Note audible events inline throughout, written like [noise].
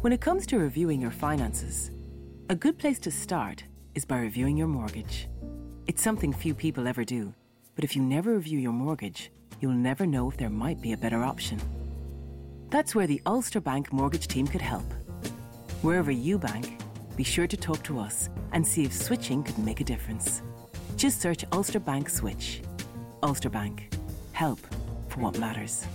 When it comes to reviewing your finances, a good place to start is by reviewing your mortgage. It's something few people ever do, but if you never review your mortgage, you'll never know if there might be a better option. That's where the Ulster Bank mortgage team could help. Wherever you bank, be sure to talk to us and see if switching could make a difference. Just search Ulster Bank Switch. Ulster Bank. Help for what matters.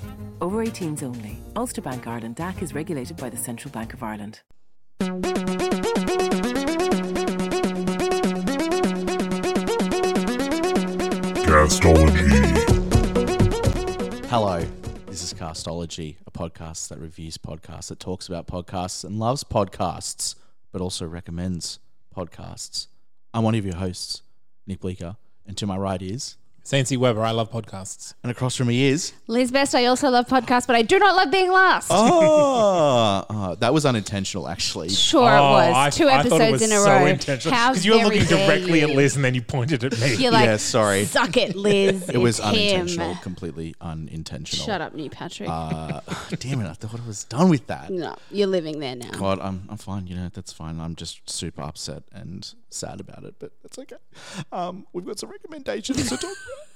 Over 18s only. Ulster Bank Ireland DAC is regulated by the Central Bank of Ireland. Castology. Hello, this is Castology, a podcast that reviews podcasts, that talks about podcasts and loves podcasts, but also recommends podcasts. I'm one of your hosts, Nick Bleeker, and to my right is, Sancy Weber, I love podcasts. and across from me is, Liz Best, I also love podcasts, but I do not love being last. oh, [laughs] oh, that was unintentional, actually. Sure, it Oh, was. I, Two I episodes thought it was in a so row. intentional How because you were very looking dare directly you. at Liz and then you pointed at me. You're like, Yeah, sorry. Suck it, [laughs] Liz. It was it's unintentional, Him. completely unintentional. Shut up, New Patrick. Uh, [laughs] damn it! I thought I was done with that. no, you're living there now. God, I'm I'm fine. You know that's fine. I'm just super upset and sad about it, but that's okay. Um, we've got some recommendations to talk. about.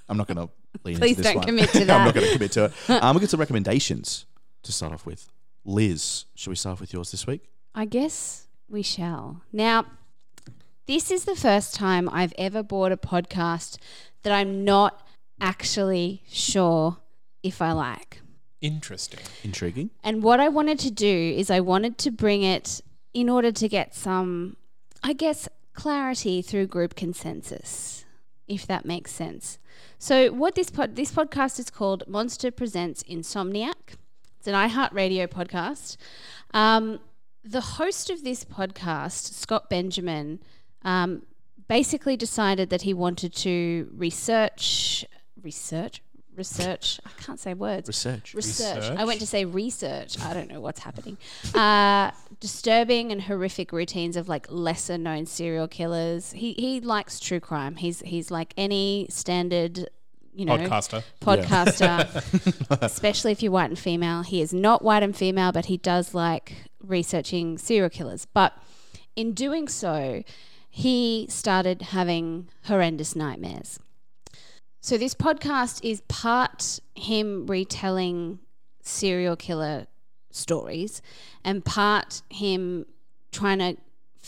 I'm not going to lean Please into this don't one. commit to [laughs] that. I'm that. not going to commit to it. Um, we've got some recommendations to start off with. Liz, shall we start off with yours this week? I guess we shall. Now, this is the first time I've ever bought a podcast that I'm not actually sure if I like. Interesting. Intriguing. And what I wanted to do is I wanted to bring it in order to get some, I guess, clarity through group consensus, if that makes sense. So, what this pod, this podcast is called Monster Presents Insomniac. It's an iHeartRadio podcast. Um, the host of this podcast, Scott Benjamin, um, basically decided that he wanted to research, research, research. I can't say words Research. research. I went to say research. I don't know what's happening. Uh, disturbing and horrific routines of like lesser known serial killers. He he likes true crime. He's he's like any standard, you know, Podcaster. podcaster, [laughs] especially if you're white and female. He is not white and female, but he does like researching serial killers. But in doing so, he started having horrendous nightmares. So this podcast is part him retelling serial killer stories and part him trying to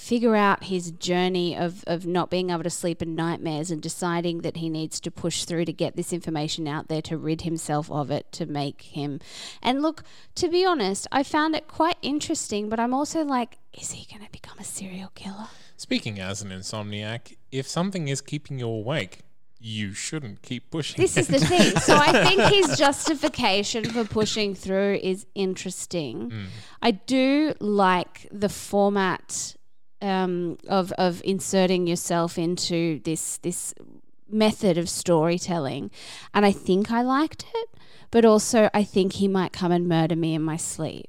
figure out his journey of, of not being able to sleep in nightmares and deciding that he needs to push through to get this information out there to rid himself of it to make him and look to be honest i found it quite interesting but i'm also like is he going to become a serial killer Speaking as an insomniac, if something is keeping you awake, you shouldn't keep pushing. This is the thing. [laughs] So I think his justification for pushing through is interesting. Mm. I do like the format um, of of inserting yourself into this this method of storytelling, and I think I liked it. But also, I think he might come and murder me in my sleep.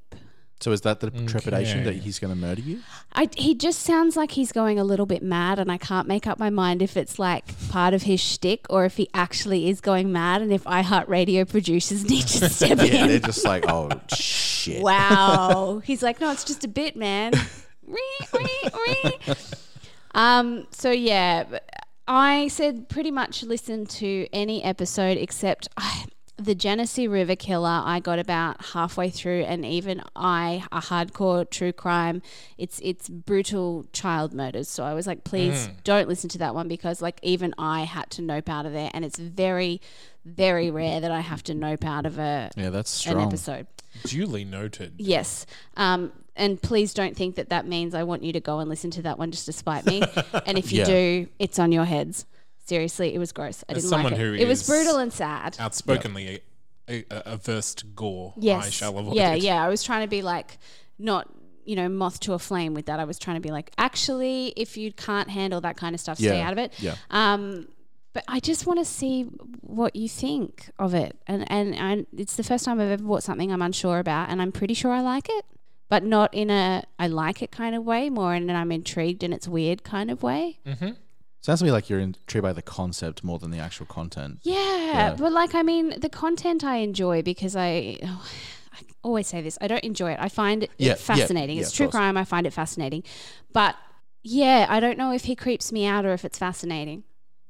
So is that the trepidation that he's going to murder you? I, he just sounds like he's going a little bit mad, and I can't make up my mind if it's like part of his shtick or if he actually is going mad, and if iHeartRadio producers [laughs] need to step Yeah, in. they're just like, oh shit. Wow. [laughs] He's like, no, it's just a bit, man. [laughs] Wee, wee, wee. um. So yeah, I said pretty much listen to any episode except I, [sighs] the Genesee River Killer. I got about halfway through, and even I, a hardcore true crime, it's it's brutal child murders. So I was like, please don't listen to that one because like even I had to nope out of there, and it's very, very rare that I have to nope out of a Yeah, that's an strong. episode. Duly noted. Yes. Um, and please don't think that that means I want you to go and listen to that one just to spite me. [laughs] and if you Yeah. do, it's on your heads. Seriously, it was gross. I As didn't someone like it. who it was brutal and sad. Outspokenly a, a, averse to gore, Yes. I shall avoid yeah, it. yeah. I was trying to be like not you know moth to a flame with that. I was trying to be like actually, if you can't handle that kind of stuff, stay out of it. yeah. Um, but I just want to see what you think of it, and and I, it's the first time I've ever bought something I'm unsure about, and I'm pretty sure I like it, but not in a I like it kind of way, more in an I'm intrigued and it's weird kind of way. Sounds to me like you're intrigued by the concept more than the actual content. Yeah, Yeah. but like I mean, the content I enjoy because I I always say this. I don't enjoy it. I find it Yeah, yeah, fascinating. yeah, it's of true crime. I find it fascinating, but yeah, I don't know if he creeps me out or if it's fascinating.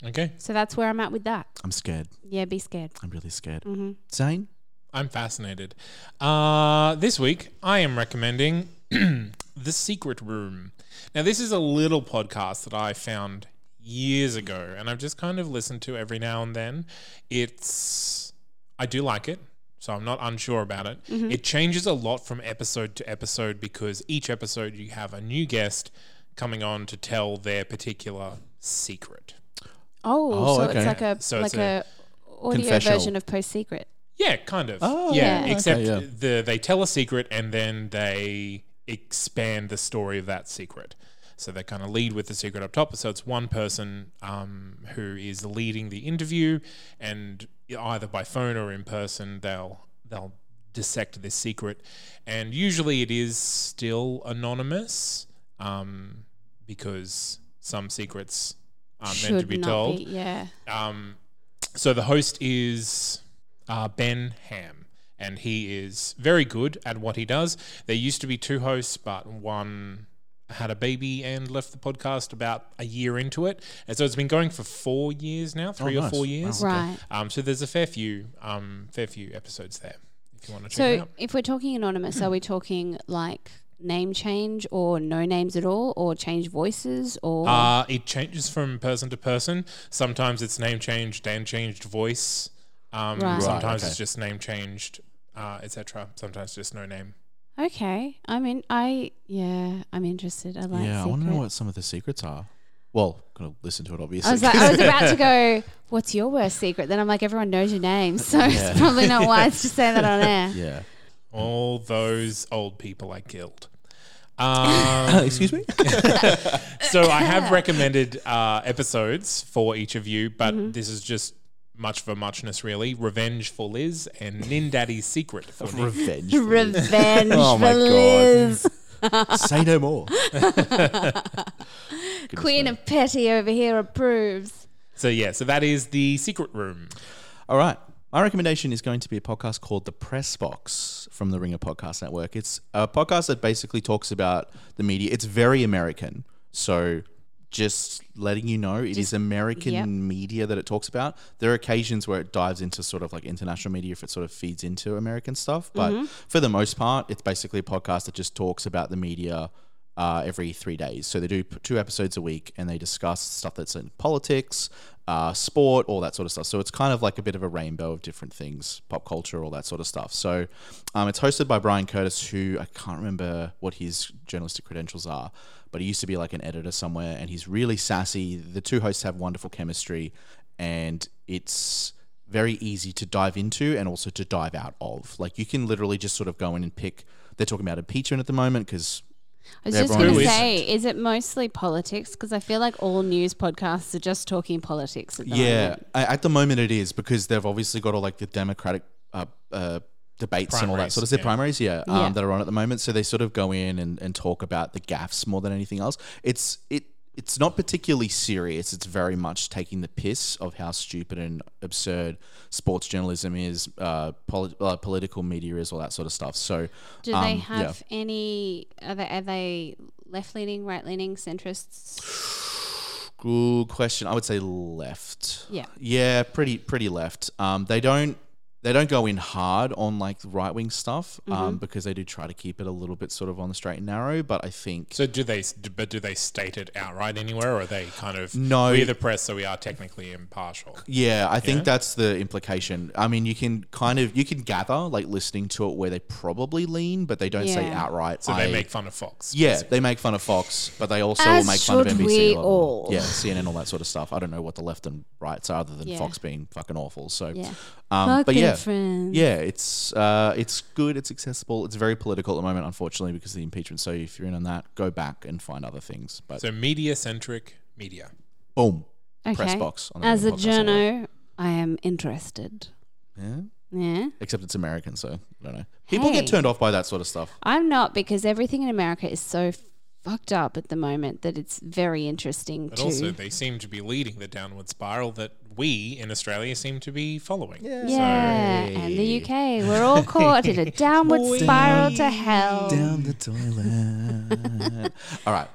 Okay. So that's where I'm at with that. I'm scared. Yeah, be scared. I'm really scared. hmm Zane? I'm fascinated. Uh, this week, I am recommending [clears throat] The Secret Room. Now, this is a little podcast that I found years ago, and I've just kind of listened to every now and then. It's, I do like it, so I'm not unsure about it. It changes a lot from episode to episode because each episode you have a new guest coming on to tell their particular secret. Oh, Oh, so okay. it's like a So like it's a, audio Confessional. version of Post Secret. Yeah, kind of. Oh, yeah, yeah. except Okay, yeah. the they tell a secret and then they expand the story of that secret. So they kind of lead with the secret up top. So it's one person um, who is leading the interview, and either by phone or in person, they'll they'll dissect this secret. And usually, it is still anonymous um, because some secrets aren't Should meant to be not told. be. Yeah. Um, so the host is uh, Ben Ham, and he is very good at what he does. There used to be two hosts, but one had a baby and left the podcast about a year into it, and so it's been going for four years now, three or four years. Wow. Right. Um, so there's a fair few, um, fair few episodes there. If you want to check it So out. if we're talking anonymous, are we talking like name change or no names at all, or change voices, or Uh, it changes from person to person. Sometimes it's name changed and changed voice. Um, Right. Right, Sometimes okay. it's just name changed, uh, etc. Sometimes just no name. okay? I mean, I yeah, I'm interested. I like. yeah, I want to know what some of the secrets are. Well, gonna listen to it obviously. I was like, I was about to [laughs] go. What's your worst secret? Then I'm like, everyone knows your name, [laughs] so Yeah. it's probably not [laughs] wise to say that on air. yeah. All those old people I killed. Um, Excuse me? so I have recommended uh, episodes for each of you, but Mm-hmm. this is just much for muchness, really. Revenge for Liz and [laughs] Nin Daddy's Secret for Nick. Revenge. [laughs] Revenge Oh my for God. Liz. [laughs] Say no more. Queen of Petty over here approves. So yeah, so that is the Secret Room. All right. My recommendation is going to be a podcast called The Press Box from the Ringer Podcast Network. It's a podcast that basically talks about the media. It's very American. So just letting you know, it is American yep. media that it talks about. There are occasions where it dives into sort of like international media if it sort of feeds into American stuff. But for the most part, it's basically a podcast that just talks about the media uh, every three days. So they do p- two episodes a week and they discuss stuff that's in politics, uh, sport, all that sort of stuff. So it's kind of like a bit of a rainbow of different things, pop culture, all that sort of stuff. So um, it's hosted by Bryan Curtis, who I can't remember what his journalistic credentials are, but he used to be like an editor somewhere and he's really sassy. The two hosts have wonderful chemistry and it's very easy to dive into and also to dive out of. Like you can literally just sort of go in and pick. They're talking about impeachment at the moment because I was just going to is. say, is it mostly politics? Because I feel like all news podcasts are just talking politics at the Yeah, moment. a- at the moment it is because they've obviously got all like the Democratic uh, uh, debates and all that sort of stuff, yeah. primaries, yeah, um, Yeah. that are on at the moment. So they sort of go in and, and talk about the gaffs more than anything else. It's it it's not particularly serious. It's very much taking the piss of how stupid and absurd sports journalism is, uh, poli- uh, political media is, all that sort of stuff. So Do they um, yeah. have any? Are they, are they left leaning, right leaning, centrists? Good question. I would say left. Yeah. Yeah, pretty pretty left. Um, they don't they don't go in hard on like right wing stuff Mm-hmm. um, because they do try to keep it a little bit sort of on the straight and narrow. But I think So do they? But do they state it outright anywhere, or are they kind of No. We're the press, so we are technically impartial. yeah, I think Yeah. that's the implication. I mean, you can kind of you can gather like listening to it where they probably lean, but they don't say outright. So I- they make fun of Fox. Yeah, they make fun of Fox, but they also As make fun of NBC. we a lot. all. Yeah, CNN, all that sort of stuff. I don't know what the left and rights are other than Yeah. Fox being fucking awful. So, Yeah. um, but yeah, friends. yeah, it's uh, it's good. It's accessible. It's very political at the moment, unfortunately, because of the impeachment. So if you're in on that, go back and find other things. But So media centric media. boom, Okay. press box. On the As a Podcast journo, I am interested. yeah. Yeah. Except it's American, so I don't know. People Hey. get turned off by that sort of stuff. I'm not because everything in America is so fucked up at the moment that it's very interesting But to. also, they seem to be leading the downward spiral that we in Australia seem to be following. Yeah, and the UK. We're all caught in a [laughs] downward spiral to hell. Down the toilet. [laughs] All right,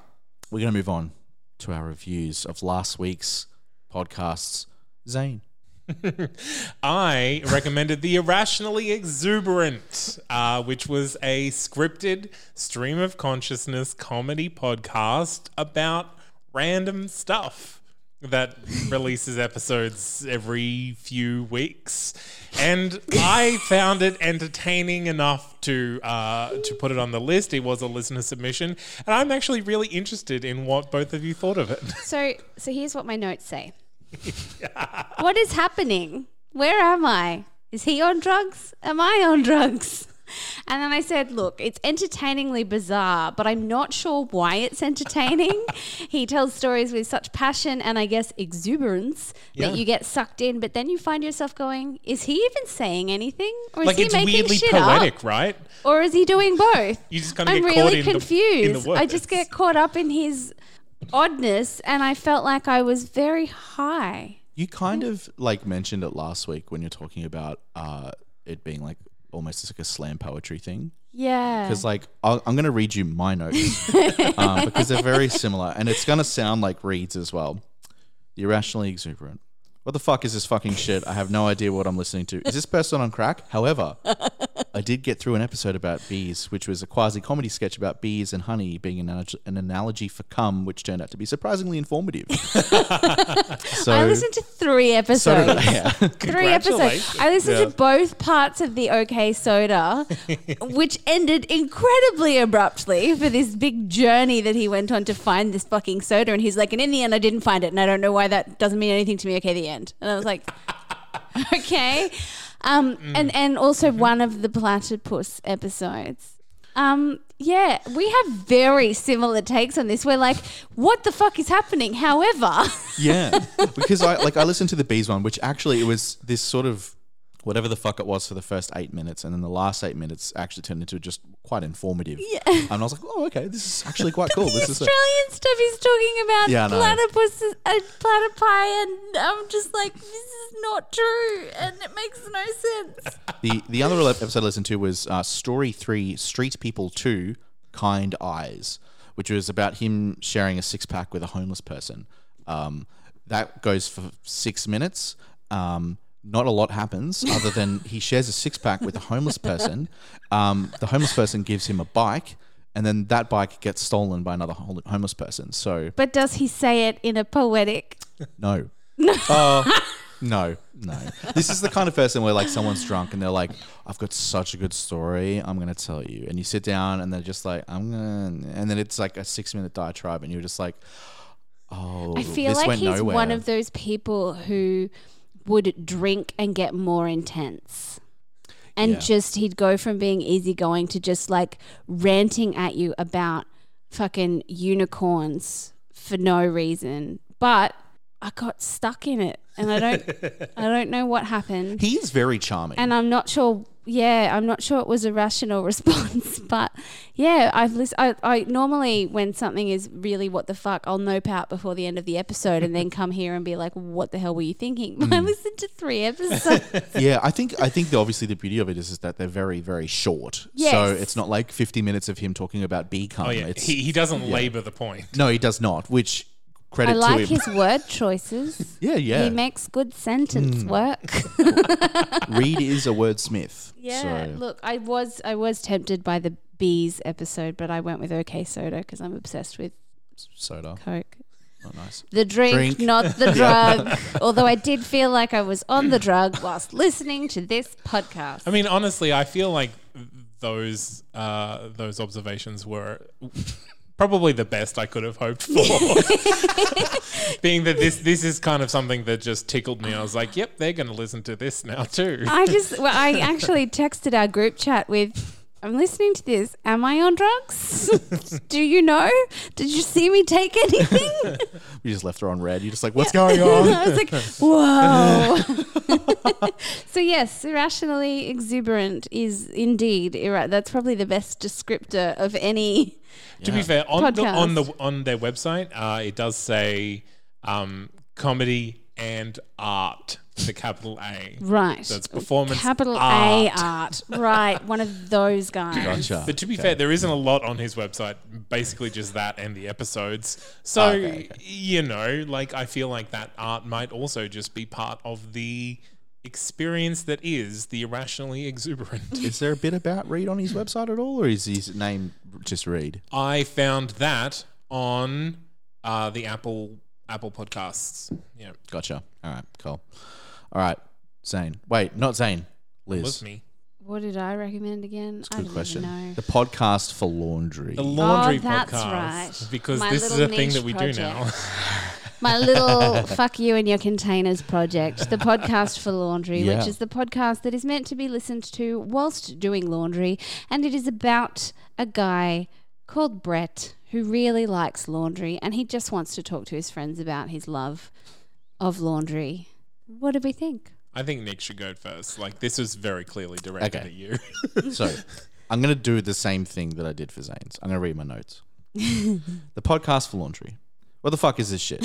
we're going to move on to our reviews of last week's podcasts. Zane. [laughs] I recommended The Irrationally Exuberant, uh, which was a scripted stream of consciousness comedy podcast about random stuff that releases episodes every few weeks. And I found it entertaining enough to uh, to put it on the list. It was a listener submission, and I'm actually really interested in what both of you thought of it. [laughs] So, so here's what my notes say. what is happening? Where am I? Is he on drugs? Am I on drugs? [laughs] And then I said, look, it's entertainingly bizarre, but I'm not sure why it's entertaining. [laughs] he tells stories with such passion and I guess exuberance Yeah. that you get sucked in, but then you find yourself going, is he even saying anything? Or is like he it's making weirdly shit poetic, up? right? Or is he doing both? You just kinda I'm get caught really in the- the confused. I just get caught up in his oddness and I felt like I was very high. You kind of like mentioned it last week when you're talking about uh, it being like almost like a slam poetry thing. Yeah. Because like I'll, I'm going to read you my notes [laughs] um, because they're very similar, and it's going to sound like Reed's as well. The irrationally exuberant. What the fuck is this fucking shit? I have no idea what I'm listening to. Is this person on crack? However, I did get through an episode about bees, which was a quasi comedy sketch about bees and honey being an, analogy, an analogy for cum, which turned out to be surprisingly informative. [laughs] so, I listened to three episodes. did I, yeah. Three episodes. I listened Yeah. to both parts of the OK Soda, [laughs] which ended incredibly abruptly for this big journey that he went on to find this fucking soda. And he's like, and in the end, I didn't find it, and I don't know why that doesn't mean anything to me. Okay, the end. And I was like, [laughs] okay. Um, and and also one of the platypus episodes. Um, yeah, we have very similar takes on this. We're like, what the fuck is happening? However, Yeah, [laughs] because I like I listened to the bees one, which actually it was this sort of whatever the fuck it was for the first eight minutes, and then the last eight minutes actually turned into just quite informative. Yeah, and I was like, oh, okay, this is actually quite [laughs] cool. This is a- Australian stuff he's talking about Yeah, platypus and platypi, and I'm just like, this is not true, and it makes no sense. [laughs] the the other episode I listened to was uh, Story Three: Street People Two: Kind Eyes, which was about him sharing a six pack with a homeless person. Um, that goes for six minutes. Um, not a lot happens other than he shares a six pack with a homeless person. Um, the homeless person gives him a bike, and then that bike gets stolen by another hol- homeless person. So But does he say it in a poetic? no. [laughs] Oh, no, no. This is the kind of person where like someone's drunk and they're like, "I've got such a good story. I'm gonna tell you." And you sit down and they're just like, "I'm gonna," and then it's like a six minute diatribe, and you're just like, "Oh, I feel this like went he's nowhere." one of those people who would drink and get more intense. And Yeah. just he'd go from being easygoing to just like ranting at you about fucking unicorns for no reason. But I got stuck in it and I don't I [laughs] don't know what happened. He's very charming. and I'm not sure. Yeah, I'm not sure it was a rational [laughs] response, but yeah, I've listened. I, I normally when something is really what the fuck, I'll nope out before the end of the episode and then come here and be like, "What the hell were you thinking?" But [laughs] I mm. listened to three episodes. [laughs] yeah, I think I think the, obviously the beauty of it is, is that they're very very short. So it's not like 50 minutes of him talking about bee cum. Oh yeah, It's, he, he doesn't labor the point. no, he does not. Which credit I to like him. his word choices. [laughs] yeah, yeah. He makes good sentence work. [laughs] Reed is a wordsmith. yeah, So. look, I was I was tempted by the bees episode, but I went with OK Soda because I'm obsessed with soda. Coke. Not nice. The drink, Drink. not the [laughs] drug. Although I did feel like I was on the drug whilst listening to this podcast. I mean, honestly, I feel like those uh, those observations were probably the best I could have hoped for. [laughs] Being that this this is kind of something that just tickled me. I was like, "Yep, they're going to listen to this now too." I just, well, I actually texted our group chat with, I'm listening to this. Am I on drugs? [laughs] Do you know? Did you see me take anything? [laughs] You just left her on red. You're just like, what's going on? I was like, whoa. so, yes, irrationally exuberant is indeed, irra- that's probably the best descriptor of any. To be fair, on the, on the on their website, uh, it does say um, comedy and art, the capital A. Right. So it's performance Capital art. A art. Right. One of those guys. Gotcha. But to be fair, there isn't a lot on his website. Basically, just that and the episodes. So Okay, okay. you know, like I feel like that art might also just be part of the experience that is the irrationally exuberant. Is there a bit about Reed on his website at all, or is his name just Reed? I found that on uh, the Apple Apple Podcasts. Yeah, Gotcha. All right, cool. All right, Zane. Wait, not Zane. Liz. was me. What did I recommend again? I Good don't question. even know. The podcast for laundry. The laundry Oh, that's podcast. right. Because My this is a thing that we do now. [laughs] project. My little fuck you and your containers project, the podcast for laundry, Yeah. which is the podcast that is meant to be listened to whilst doing laundry. And it is about a guy called Brett who really likes laundry and he just wants to talk to his friends about his love of laundry. What do we think? I think Nick should go first. Like this is very clearly directed Okay. at you. [laughs] so, I'm going to do the same thing that I did for Zane's. I'm going to read my notes. [laughs] the podcast for laundry. What the fuck is this shit?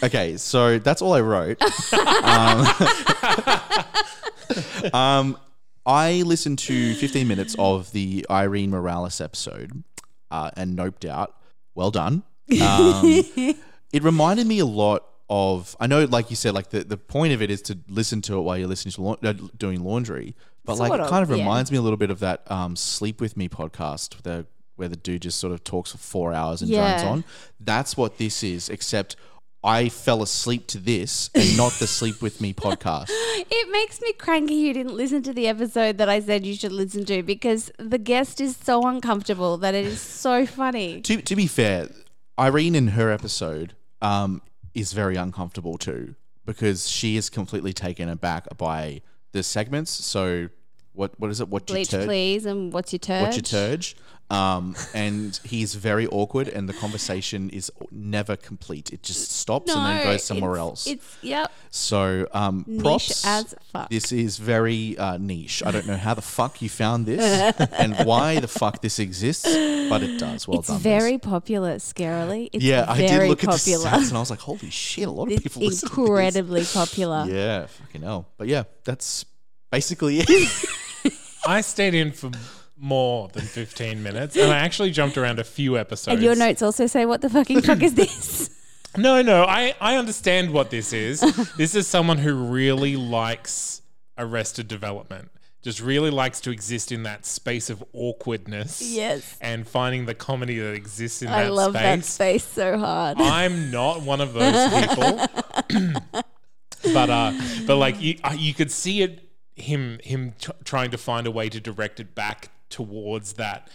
[laughs] okay, so that's all I wrote. Um, [laughs] um, I listened to 15 minutes of the Irene Morales episode uh, and noped out. Well done. Um, [laughs] it reminded me a lot of I know, like you said, like the, the point of it is to listen to it while you're listening to lau- uh, doing laundry, but like Sort it of, kind of yeah. reminds me a little bit of that um, Sleep with Me podcast, the, where the dude just sort of talks for four hours and drones on. That's what this is, except. I fell asleep to this and not the Sleep With Me [laughs] podcast. It makes me cranky you didn't listen to the episode that I said you should listen to because the guest is so uncomfortable that it is so funny. [laughs] to to be fair, Irene in her episode um, is very uncomfortable too because she is completely taken aback by the segments. So what what is it? What Bleach, you turd? please, and what's your turd? What you turge? Um, and he's very awkward, and the conversation is never complete. It just stops and then goes somewhere it's- else. It's yep, So um, niche props. as fuck. This is very uh, niche. I don't know how the fuck you found this [laughs] and why the fuck this exists, but it does. Well it's done. Liz. very popular, scarily. It's Yeah, I very did look popular. at the stats and I was like, holy shit, a lot of people it's listen to incredibly popular. [laughs] Yeah, fucking hell. But yeah, that's basically it. [laughs] I stayed in for more than 15 minutes and I actually jumped around a few episodes. And your notes also say, "What the fucking fuck is this?" [laughs] No, no, I, I understand what this is. [laughs] this is someone who really likes Arrested Development. Just really likes to exist in that space of awkwardness. Yes. And finding the comedy that exists in I that space. I love that space. so hard. [laughs] I'm not one of those people. [clears throat] but uh but like you you could see it him him t- trying to find a way to direct it back towards that.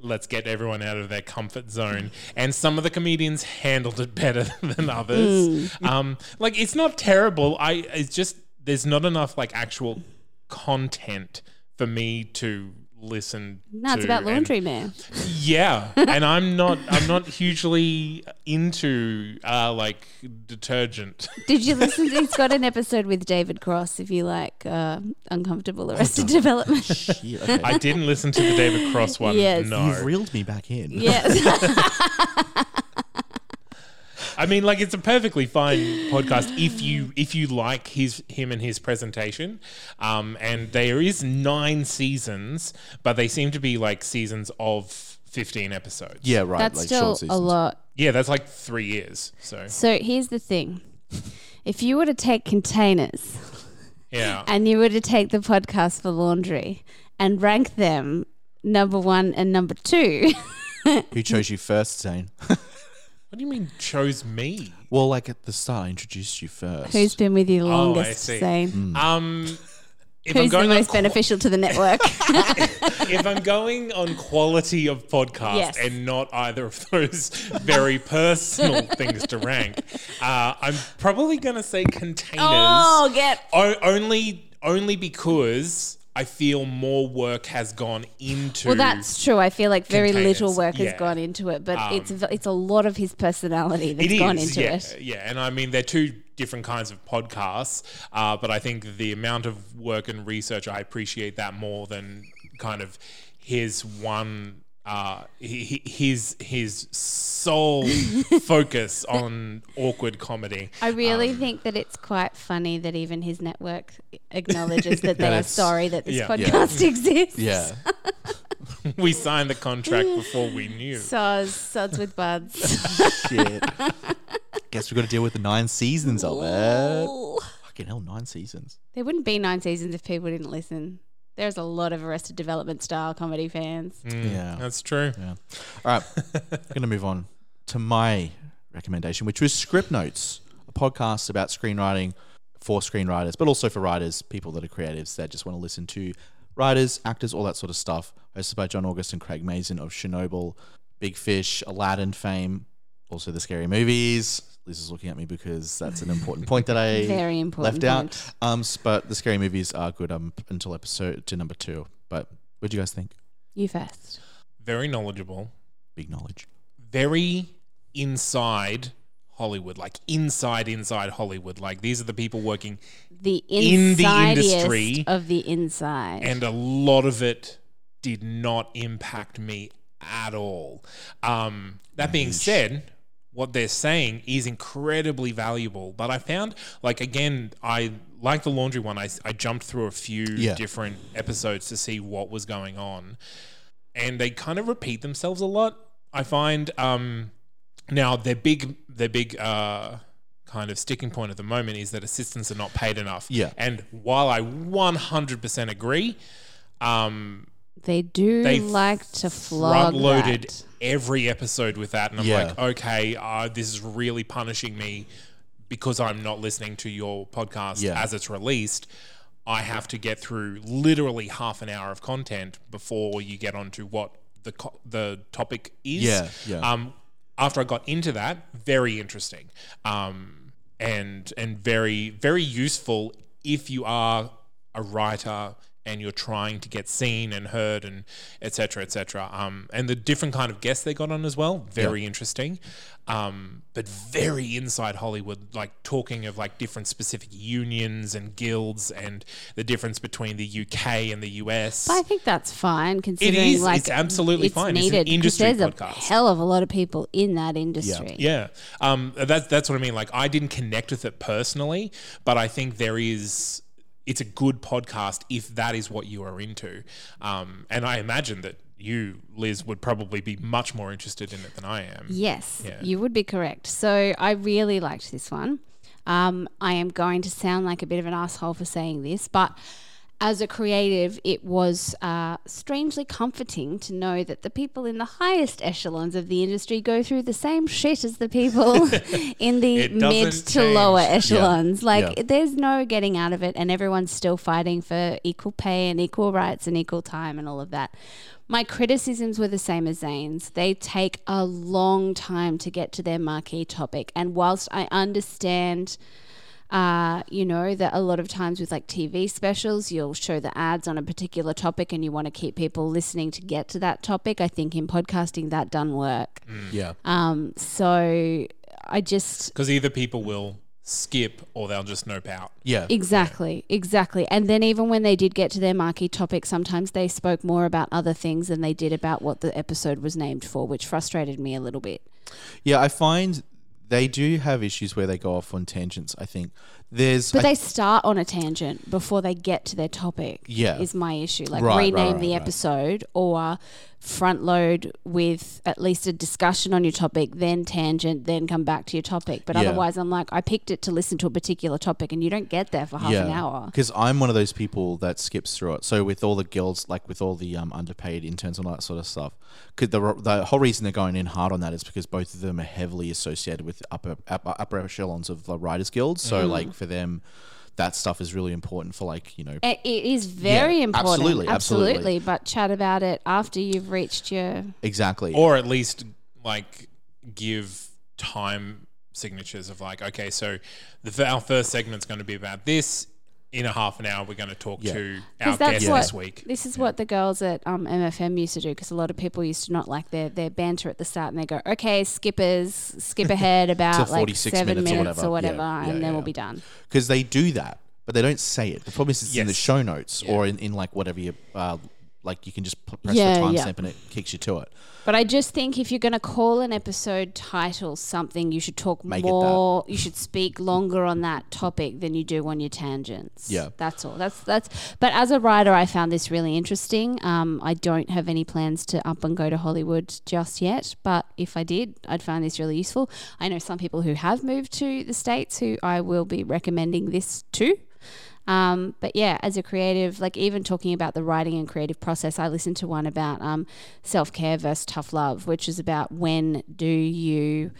Let's get everyone out of their comfort zone. And some of the comedians handled it better [laughs] than others. Um like it's not terrible. I it's just there's not enough like actual content for me to listen no, it's to about laundry, man. yeah, [laughs] and I'm not I'm not hugely into uh, like detergent. Did you listen? To, he's got an [laughs] episode with David Cross. If you like uh, uncomfortable arrested development. [laughs] Shit, okay. I didn't listen to the David Cross one. Yes. No, You've reeled me back in. yes. I mean like it's a perfectly fine podcast if you if you like his him and his presentation. Um, and there is nine seasons, but they seem to be like seasons of fifteen episodes. Yeah, right. That's like still short a seasons. lot. yeah, that's like three years. So So here's the thing: if you were to take containers yeah, and you were to take the podcast for laundry and rank them number one and number two, Who chose you first, Zane? [laughs] what do you mean chose me? well, like at the start, I introduced you first. who's been with you Oh, I longest? see. Zane? Um, if I'm Who's the going on most qu- beneficial to the network? [laughs] if I'm going on quality of podcast Yes. and not either of those very personal [laughs] things to rank, uh, I'm probably going to say containers. oh, get O- only, only because I feel more work has gone into. Well, that's true. I feel like very containers, little work has gone into it, but Um, it's it's a lot of his personality that's It gone into yeah, it. yeah, and I mean they're two different kinds of podcasts, uh, but I think the amount of work and research I appreciate that more than kind of his one uh, he, he- his his sole [laughs] focus on awkward comedy. I really Um, think that it's quite funny that even his network acknowledges that they [laughs] are sorry that this Yeah. podcast exists. Yeah. [laughs] we signed the contract before we knew. Soz, sods with buds. Shit. Guess we've got to deal with the nine seasons of it. Fucking hell, nine seasons. there wouldn't be nine seasons if people didn't listen. There's a lot of Arrested Development style comedy fans. Mm, Yeah. that's true. Yeah. All right. I'm going to move on to my recommendation, which was Script Notes, a podcast about screenwriting for screenwriters, but also for writers, people that are creatives that just want to listen to writers, actors, all that sort of stuff. Hosted by John August and Craig Mazin of Chernobyl, Big Fish, Aladdin fame, also the scary movies. Liz is looking at me because that's an important point that I [laughs] Very important left out. point. Um, s- but the scary movies are good um, until episode to number two. But what do you guys think? You first. Very knowledgeable. Big knowledge. Very inside Hollywood, like inside inside Hollywood. Like these are the people working, The In the insidiest industry. of the inside. and a lot of it did not impact me at all. Um, that being said, what they're saying is incredibly valuable. But I found, like, again, I like the laundry one. I, I jumped through a few Yeah. different episodes to see what was going on, and they kind of repeat themselves a lot. I find um, now their big, their big. Uh, Kind of sticking point at the moment is that assistants are not paid enough. Yeah. And while I 100% agree, um, they do they like to flog front loaded that. every episode with that, and I'm Yeah. like, okay, uh, this is really punishing me because I'm not listening to your podcast Yeah. as it's released. I have to get through literally half an hour of content before you get onto what the co- the topic is. Yeah, yeah. Um, after I got into that, very interesting, um, and and very very useful if you are a writer and you're trying to get seen and heard and etc etc um, and the different kind of guests they got on as well very interesting um, but very inside hollywood like talking of like different specific unions and guilds and the difference between the uk and the us But I think that's fine considering is. like It's absolutely it's fine. It's an industry there's a podcast. hell of a lot of people in that industry. Yeah, um, that's that's what I mean. Like, I didn't connect with it personally, but I think there is. It's a good podcast if that is what you are into, um, and I imagine that you, Liz, would probably be much more interested in it than I am. Yes, Yeah. you would be correct. So I really liked this one. Um, I am going to sound like a bit of an asshole for saying this, but as a creative, it was uh, strangely comforting to know that the people in the highest echelons of the industry go through the same shit as the people [laughs] in the mid to lower change. echelons. Like, Yeah. there's no getting out of it, and everyone's still fighting for equal pay and equal rights and equal time and all of that. My criticisms were the same as Zane's. They take a long time to get to their marquee topic. And whilst I understand, uh, you know, that a lot of times with like TV specials, you'll show the ads on a particular topic and you want to keep people listening to get to that topic, I think in podcasting that doesn't work. Yeah. Um, so I just Because either people will skip or they'll just nope out. Yeah. Exactly, exactly. And then even when they did get to their marquee topic, sometimes they spoke more about other things than they did about what the episode was named for, which frustrated me a little bit. Yeah, I find they do have issues where they go off on tangents. I think there's But I- they start on a tangent before they get to their topic. Yeah. is my issue. Like Right, rename right, the right. episode or front load with at least a discussion on your topic, then tangent, then come back to your topic. But Yeah. otherwise, I'm like, I picked it to listen to a particular topic, and you don't get there for half an hour. Because I'm one of those people that skips through it. So with all the guilds, like with all the um, underpaid interns and all that sort of stuff, could the the whole reason they're going in hard on that is because both of them are heavily associated with upper upper, upper echelons of the writers guilds. So Mm. like for them, that stuff is really important for like you know. It it is very Yeah, important. absolutely, absolutely. absolutely. But chat about it after you've reached your. Exactly. Or at least like give time signatures of like, okay, so the, our first segment's going to be about this. In a half an hour, we're going to talk Yeah. to our guest what this week. this is what the girls at um, MFM used to do. Because a lot of people used to not like their their banter at the start, and they go, "Okay, skippers, skip ahead [laughs] about like 46 seven minutes or minutes or whatever. whatever, Yeah, yeah, and then yeah. we'll be done." because they do that, but they don't say it. The problem is it's in the show notes Yeah. or in, in like whatever your uh, like you can just p- press Yeah, the yeah. timestamp and it kicks you to it. But I just think if you're going to call an episode title something, you should talk Make more. You should speak longer on that topic than you do on your tangents. Yeah. that's all. That's that's. But as a writer, I found this really interesting. Um, I don't have any plans to up and go to Hollywood just yet. But if I did, I'd find this really useful. I know some people who have moved to the states who I will be recommending this to. Um, but yeah, as a creative, like even talking about the writing and creative process, I listened to one about um, self care versus tough love, which is about when do you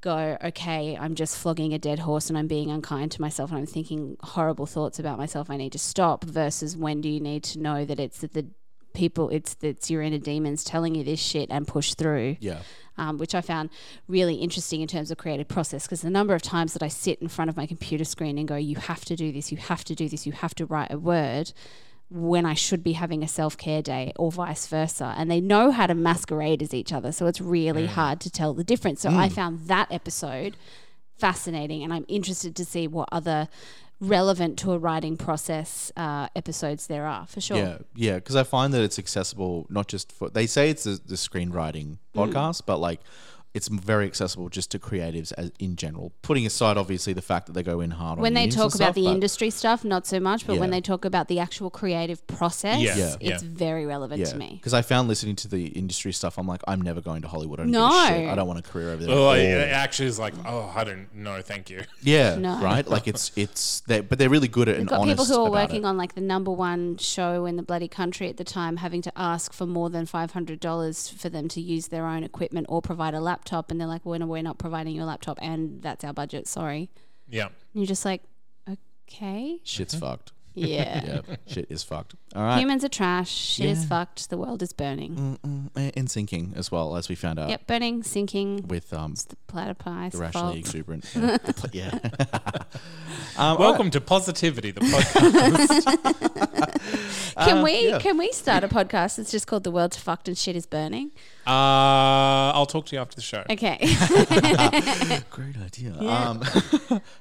go, okay, I'm just flogging a dead horse and I'm being unkind to myself and I'm thinking horrible thoughts about myself. I need to stop. Versus when do you need to know that it's the people, it's it's your inner demons telling you this shit and push through Yeah. um, which I found really interesting in terms of creative process because the number of times that I sit in front of my computer screen and go, you have to do this, you have to do this, you have to write a word when I should be having a self care day or vice versa. And they know how to masquerade as each other. So it's really hard to tell the difference. So I found that episode fascinating and I'm interested to see what other relevant to a writing process uh, episodes there are for sure. Yeah, yeah, because I find that it's accessible not just for they say it's the, the screenwriting Mm. podcast, but like it's very accessible just to creatives as in general. Putting aside obviously the fact that they go in hard when on they talk about stuff, the industry stuff, not so much. But when they talk about the actual creative process, Yeah. Yeah. it's Yeah. very relevant Yeah, to me. because I found listening to the industry stuff, I'm like, I'm never going to Hollywood. I don't No. shit. I don't want a career over there. Well, at it actually is like, oh, I don't know, thank you. [laughs] yeah, No. right. Like it's it's they, but they're really good at We've and got honest people who are working it. on like the number one show in the bloody country at the time, having to ask for more than five hundred dollars for them to use their own equipment or provide a laptop, and they're like, "Well, no, we're not providing you a laptop, and that's our budget. Sorry." Yeah. And you're just like, "Okay, Shit's uh-huh. fucked. Yeah." [laughs] Yeah, shit is fucked. All right. Humans are trash. Shit is Yeah. fucked. The world is burning. Mm, mm, in sinking as well as we found out Yep, burning, sinking. with um It's the platypus the fault. rationally exuberant. Yeah. [laughs] the pla- yeah. [laughs] um, Welcome to Positivity, the podcast. Can Uh, we yeah. can we start a podcast that's just called "The World's Fucked and Shit Is Burning"? uh, I'll talk to you after the show. Okay. Great idea. Um,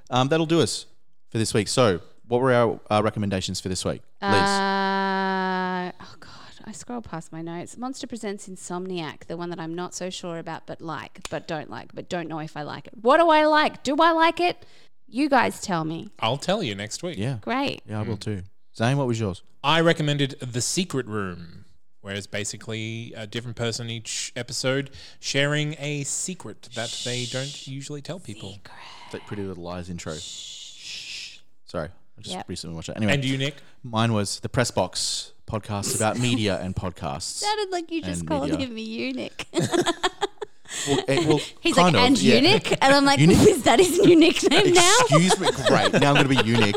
um, that'll do us for this week. So, what were our uh, recommendations for this week, Liz? Uh, oh God, I scroll past my notes. Monster Presents Insomniac, the one that I'm not so sure about, but like, but don't like, but don't know if I like it. What do I like? Do I like it? You guys tell me. I'll tell you next week. yeah, Great. yeah, I will too. Zane, what was yours? I recommended The Secret Room, where it's basically a different person each episode sharing a secret that they don't usually tell people. That Pretty Little Lies intro. Shh. Sorry, I just Yep. recently watched it. Anyway, And you, Nick? mine was the Press Box podcast about media and podcasts. [laughs] Sounded like you just called media. him a [laughs] eunuch. Well, eh, well, [laughs] He's like, of, and yeah. eunuch? And I'm like, Eunuch? is that his new nickname now? Excuse me. Great. Now I'm going to be eunuch.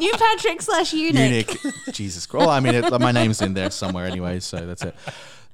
you Patrick slash eunuch. Eunuch. Jesus Christ. Well, I mean, it, my name's in there somewhere anyway, so that's it.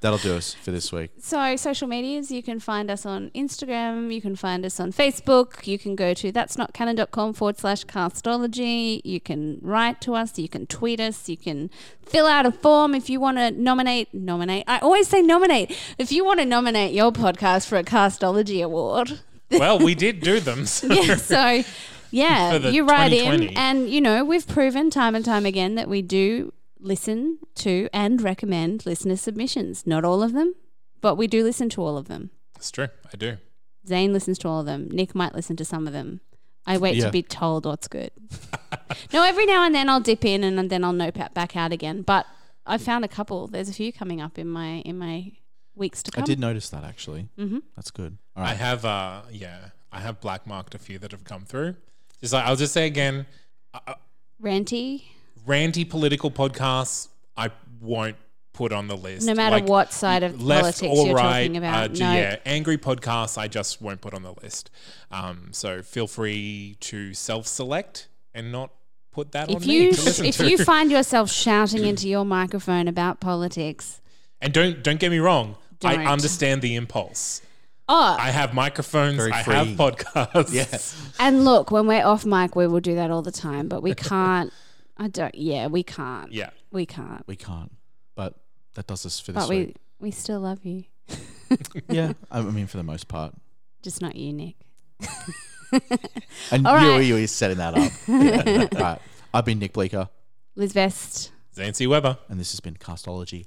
That'll do us for this week. So, social medias, you can find us on Instagram, you can find us on Facebook, you can go to that's not canon.com forward slash castology, you can write to us, you can tweet us, you can fill out a form if you want to nominate. Nominate. I always say nominate. If you want to nominate your podcast for a castology award, [laughs] Well, we did do them. So. yeah, so [laughs] yeah, For the you write in, and you know we've proven time and time again that we do listen to and recommend listener submissions. Not all of them, but we do listen to all of them. That's true. I do. Zane listens to all of them. Nick might listen to some of them. I wait Yeah. to be told what's good. [laughs] no, every now and then I'll dip in and then I'll nope out back out again. But I found a couple. There's a few coming up in my in my weeks to come. I did notice that actually. Mhm. That's good. All I have, uh, yeah, I have black marked a few that have come through. Just like I'll just say again, Ranty, ranty political podcasts I won't put on the list. no matter Like, what side of left politics or you're right, talking about. uh, no, yeah, angry podcasts I just won't put on the list. Um, so feel free to self-select and not put that if on you me to listen if to. you find yourself shouting [laughs] into your microphone about politics, and don't don't get me wrong, Don't. I understand the impulse. oh, I have microphones. Very I have podcasts. Yeah. and look, when we're off mic, we will do that all the time, but we [laughs] can't. I don't. Yeah, we can't. Yeah. we can't. We can't. But that does us for this But we week. we still love you, [laughs] Yeah. I mean, for the most part. just not you, Nick. [laughs] And All you, right. you were setting that up. [laughs] Yeah. All right. I've been Nick Bleeker, Liz Vest. Zancy Weber. and this has been Castology,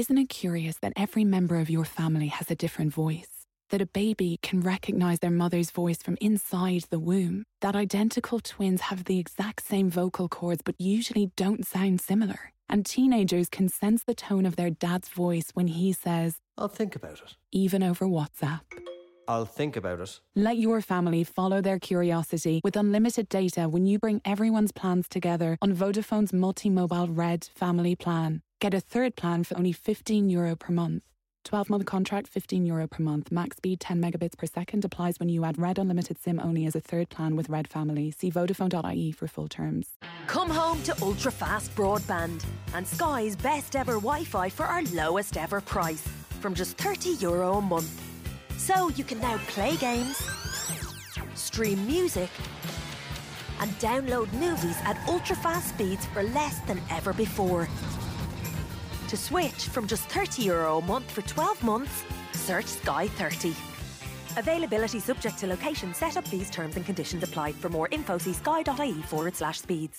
Isn't it curious that every member of your family has a different voice? That a baby can recognize their mother's voice from inside the womb? That identical twins have the exact same vocal cords but usually don't sound similar? And teenagers can sense the tone of their dad's voice when he says, I'll think about it. even over WhatsApp. I'll think about it. Let your family follow their curiosity with unlimited data when you bring everyone's plans together on Vodafone's multi-mobile Red family plan. Get a third plan for only 15 euro per month. 12 month contract, 15 euro per month. Max speed 10 megabits per second applies when you add Red Unlimited SIM only as a third plan with Red Family. See Vodafone.ie for full terms. Come home to ultra fast broadband and Sky's best ever Wi Fi for our lowest ever price from just 30 euro a month. So you can now play games, stream music, and download movies at ultra fast speeds for less than ever before. To switch from just 30 euro a month for 12 months, search Sky 30. Availability subject to location, setup fees, terms and conditions apply. For more info, see sky.ie forward slash speeds.